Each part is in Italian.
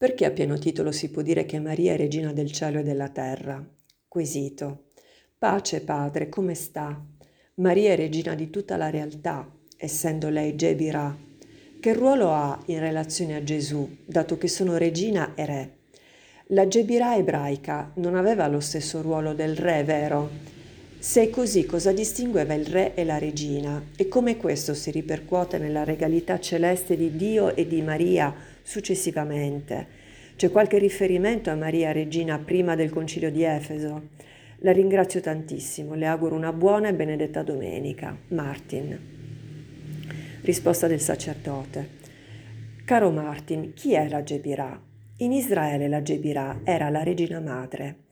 Perché a pieno titolo si può dire che Maria è regina del cielo e della terra? Quesito. Pace, padre, come sta? Maria è regina di tutta la realtà, essendo lei Gebira. Che ruolo ha in relazione a Gesù, dato che sono regina e re? La Gebira ebraica non aveva lo stesso ruolo del re, vero? Se è così, cosa distingueva il re e la regina e come questo si ripercuote nella regalità celeste di Dio e di Maria successivamente. C'è qualche riferimento a Maria Regina prima del concilio di Efeso? La ringrazio tantissimo, le auguro una buona e benedetta domenica. Martin. Risposta del sacerdote. Caro Martin, chi è la Gebirà? In Israele la Gebirà era la regina madre.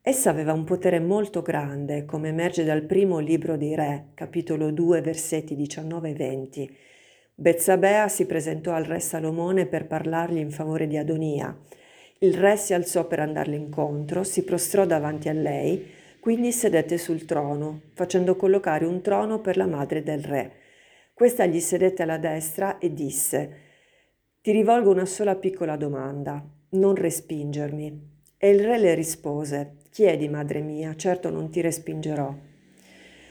Essa aveva un potere molto grande, come emerge dal primo libro dei Re, capitolo 2, versetti 19 e 20 Bezzabea si presentò al re Salomone per parlargli in favore di Adonia. Il re si alzò per andarle incontro, si prostrò davanti a lei, quindi sedette sul trono, facendo collocare un trono per la madre del re. Questa gli sedette alla destra e disse, Ti rivolgo una sola piccola domanda, non respingermi. E il re le rispose, Chiedi, madre mia, certo non ti respingerò.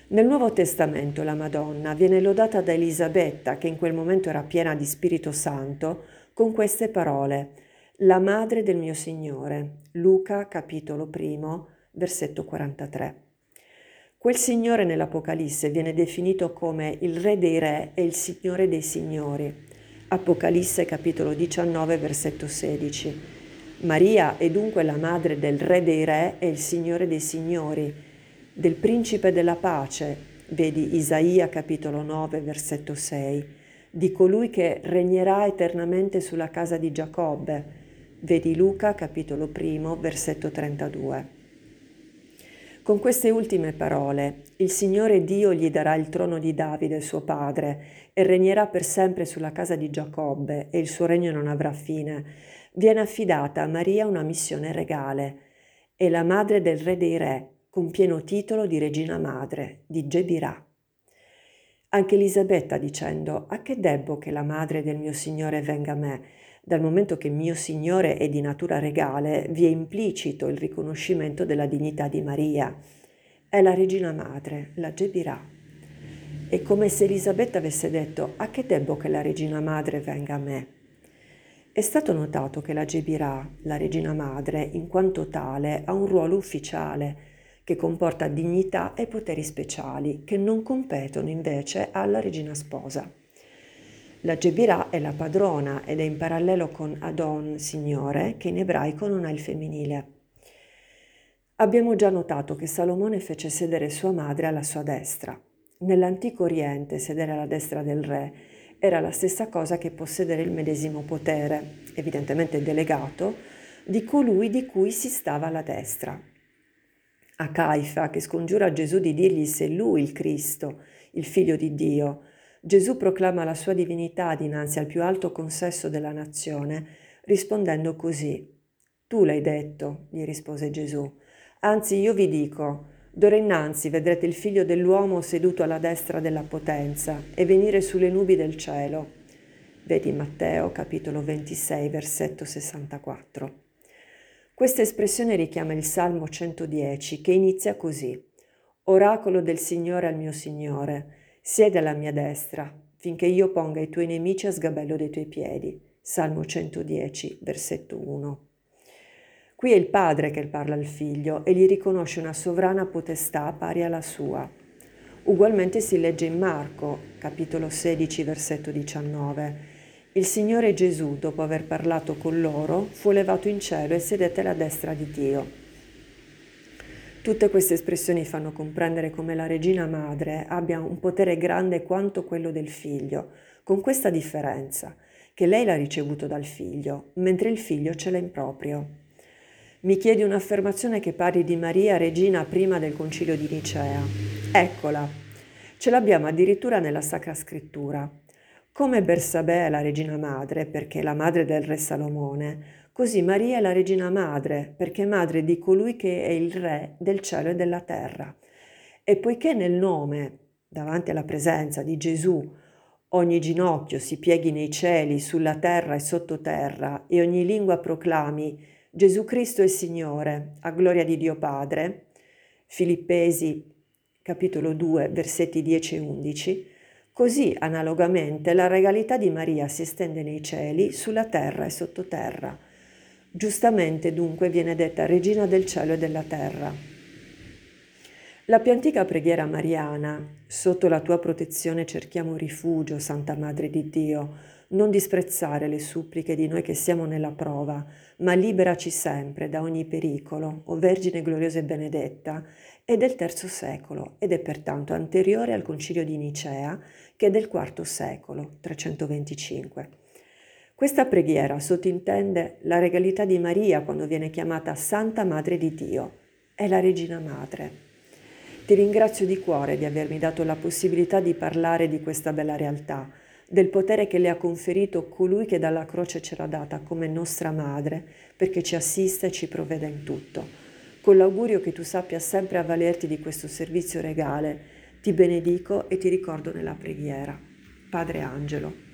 Nel Nuovo Testamento la Madonna viene lodata da Elisabetta, che in quel momento era piena di Spirito Santo, con queste parole, la madre del mio Signore, Luca capitolo primo, versetto 43. Quel Signore nell'Apocalisse viene definito come il Re dei Re e il Signore dei Signori. Apocalisse capitolo 19, versetto 16. Maria è dunque la madre del Re dei Re e il Signore dei Signori del principe della pace, vedi Isaia capitolo 9 versetto 6, di colui che regnerà eternamente sulla casa di Giacobbe, vedi Luca capitolo 1 versetto 32. Con queste ultime parole, il Signore Dio gli darà il trono di Davide, suo padre, e regnerà per sempre sulla casa di Giacobbe, e il suo regno non avrà fine. Viene affidata a Maria una missione regale. È la madre del Re dei Re, con pieno titolo di regina madre di Gebirà. Anche Elisabetta dicendo, a che debbo che la madre del mio Signore venga a me? Dal momento che mio Signore è di natura regale, vi è implicito il riconoscimento della dignità di Maria. È la regina madre, la Gebirà. È come se Elisabetta avesse detto, a che debbo che la regina madre venga a me? È stato notato che la Gebirà, la regina madre, in quanto tale, ha un ruolo ufficiale, che comporta dignità e poteri speciali che non competono invece alla regina sposa. La Gebirà è la padrona ed è in parallelo con Adon, signore, che in ebraico non ha il femminile. Abbiamo già notato che Salomone fece sedere sua madre alla sua destra. Nell'antico Oriente sedere alla destra del re era la stessa cosa che possedere il medesimo potere, evidentemente delegato, di colui di cui si stava alla destra a Caifa che scongiura Gesù di dirgli se lui il Cristo, il figlio di Dio. Gesù proclama la sua divinità dinanzi al più alto consesso della nazione, rispondendo così. Tu l'hai detto, gli rispose Gesù. Anzi, io vi dico, d'ora innanzi vedrete il figlio dell'uomo seduto alla destra della potenza e venire sulle nubi del cielo. Vedi Matteo capitolo 26 versetto 64. Questa espressione richiama il Salmo 110 che inizia così. Oracolo del Signore al mio Signore, siede alla mia destra, finché io ponga i tuoi nemici a sgabello dei tuoi piedi. Salmo 110, versetto 1. Qui è il padre che parla al figlio e gli riconosce una sovrana potestà pari alla sua. Ugualmente si legge in Marco, capitolo 16, versetto 19. Il Signore Gesù, dopo aver parlato con loro, fu levato in cielo e sedette alla destra di Dio. Tutte queste espressioni fanno comprendere come la regina madre abbia un potere grande quanto quello del figlio, con questa differenza, che lei l'ha ricevuto dal figlio, mentre il figlio ce l'ha in proprio. Mi chiedi un'affermazione che parli di Maria regina prima del concilio di Nicea. Eccola, ce l'abbiamo addirittura nella Sacra Scrittura. Come Bersabè è la regina madre, perché è la madre del re Salomone, così Maria è la regina madre, perché è madre di colui che è il re del cielo e della terra. E poiché nel nome, davanti alla presenza di Gesù, ogni ginocchio si pieghi nei cieli, sulla terra e sottoterra, e ogni lingua proclami Gesù Cristo è Signore, a gloria di Dio Padre. Filippesi capitolo 2 versetti 10 e 11. Così, analogamente, la regalità di Maria si estende nei cieli, sulla terra e sottoterra. Giustamente dunque viene detta regina del cielo e della terra. La più antica preghiera mariana, sotto la tua protezione cerchiamo rifugio, Santa Madre di Dio, non disprezzare le suppliche di noi che siamo nella prova, ma liberaci sempre da ogni pericolo, o Vergine gloriosa e benedetta, è del terzo secolo ed è pertanto anteriore al concilio di Nicea, che è del IV secolo, 325. Questa preghiera sottintende la regalità di Maria quando viene chiamata Santa Madre di Dio, è la Regina Madre. Ti ringrazio di cuore di avermi dato la possibilità di parlare di questa bella realtà, del potere che le ha conferito colui che dalla croce ce l'ha data come nostra madre, perché ci assiste e ci provveda in tutto. Con l'augurio che tu sappia sempre avvalerti di questo servizio regale, ti benedico e ti ricordo nella preghiera. Padre Angelo.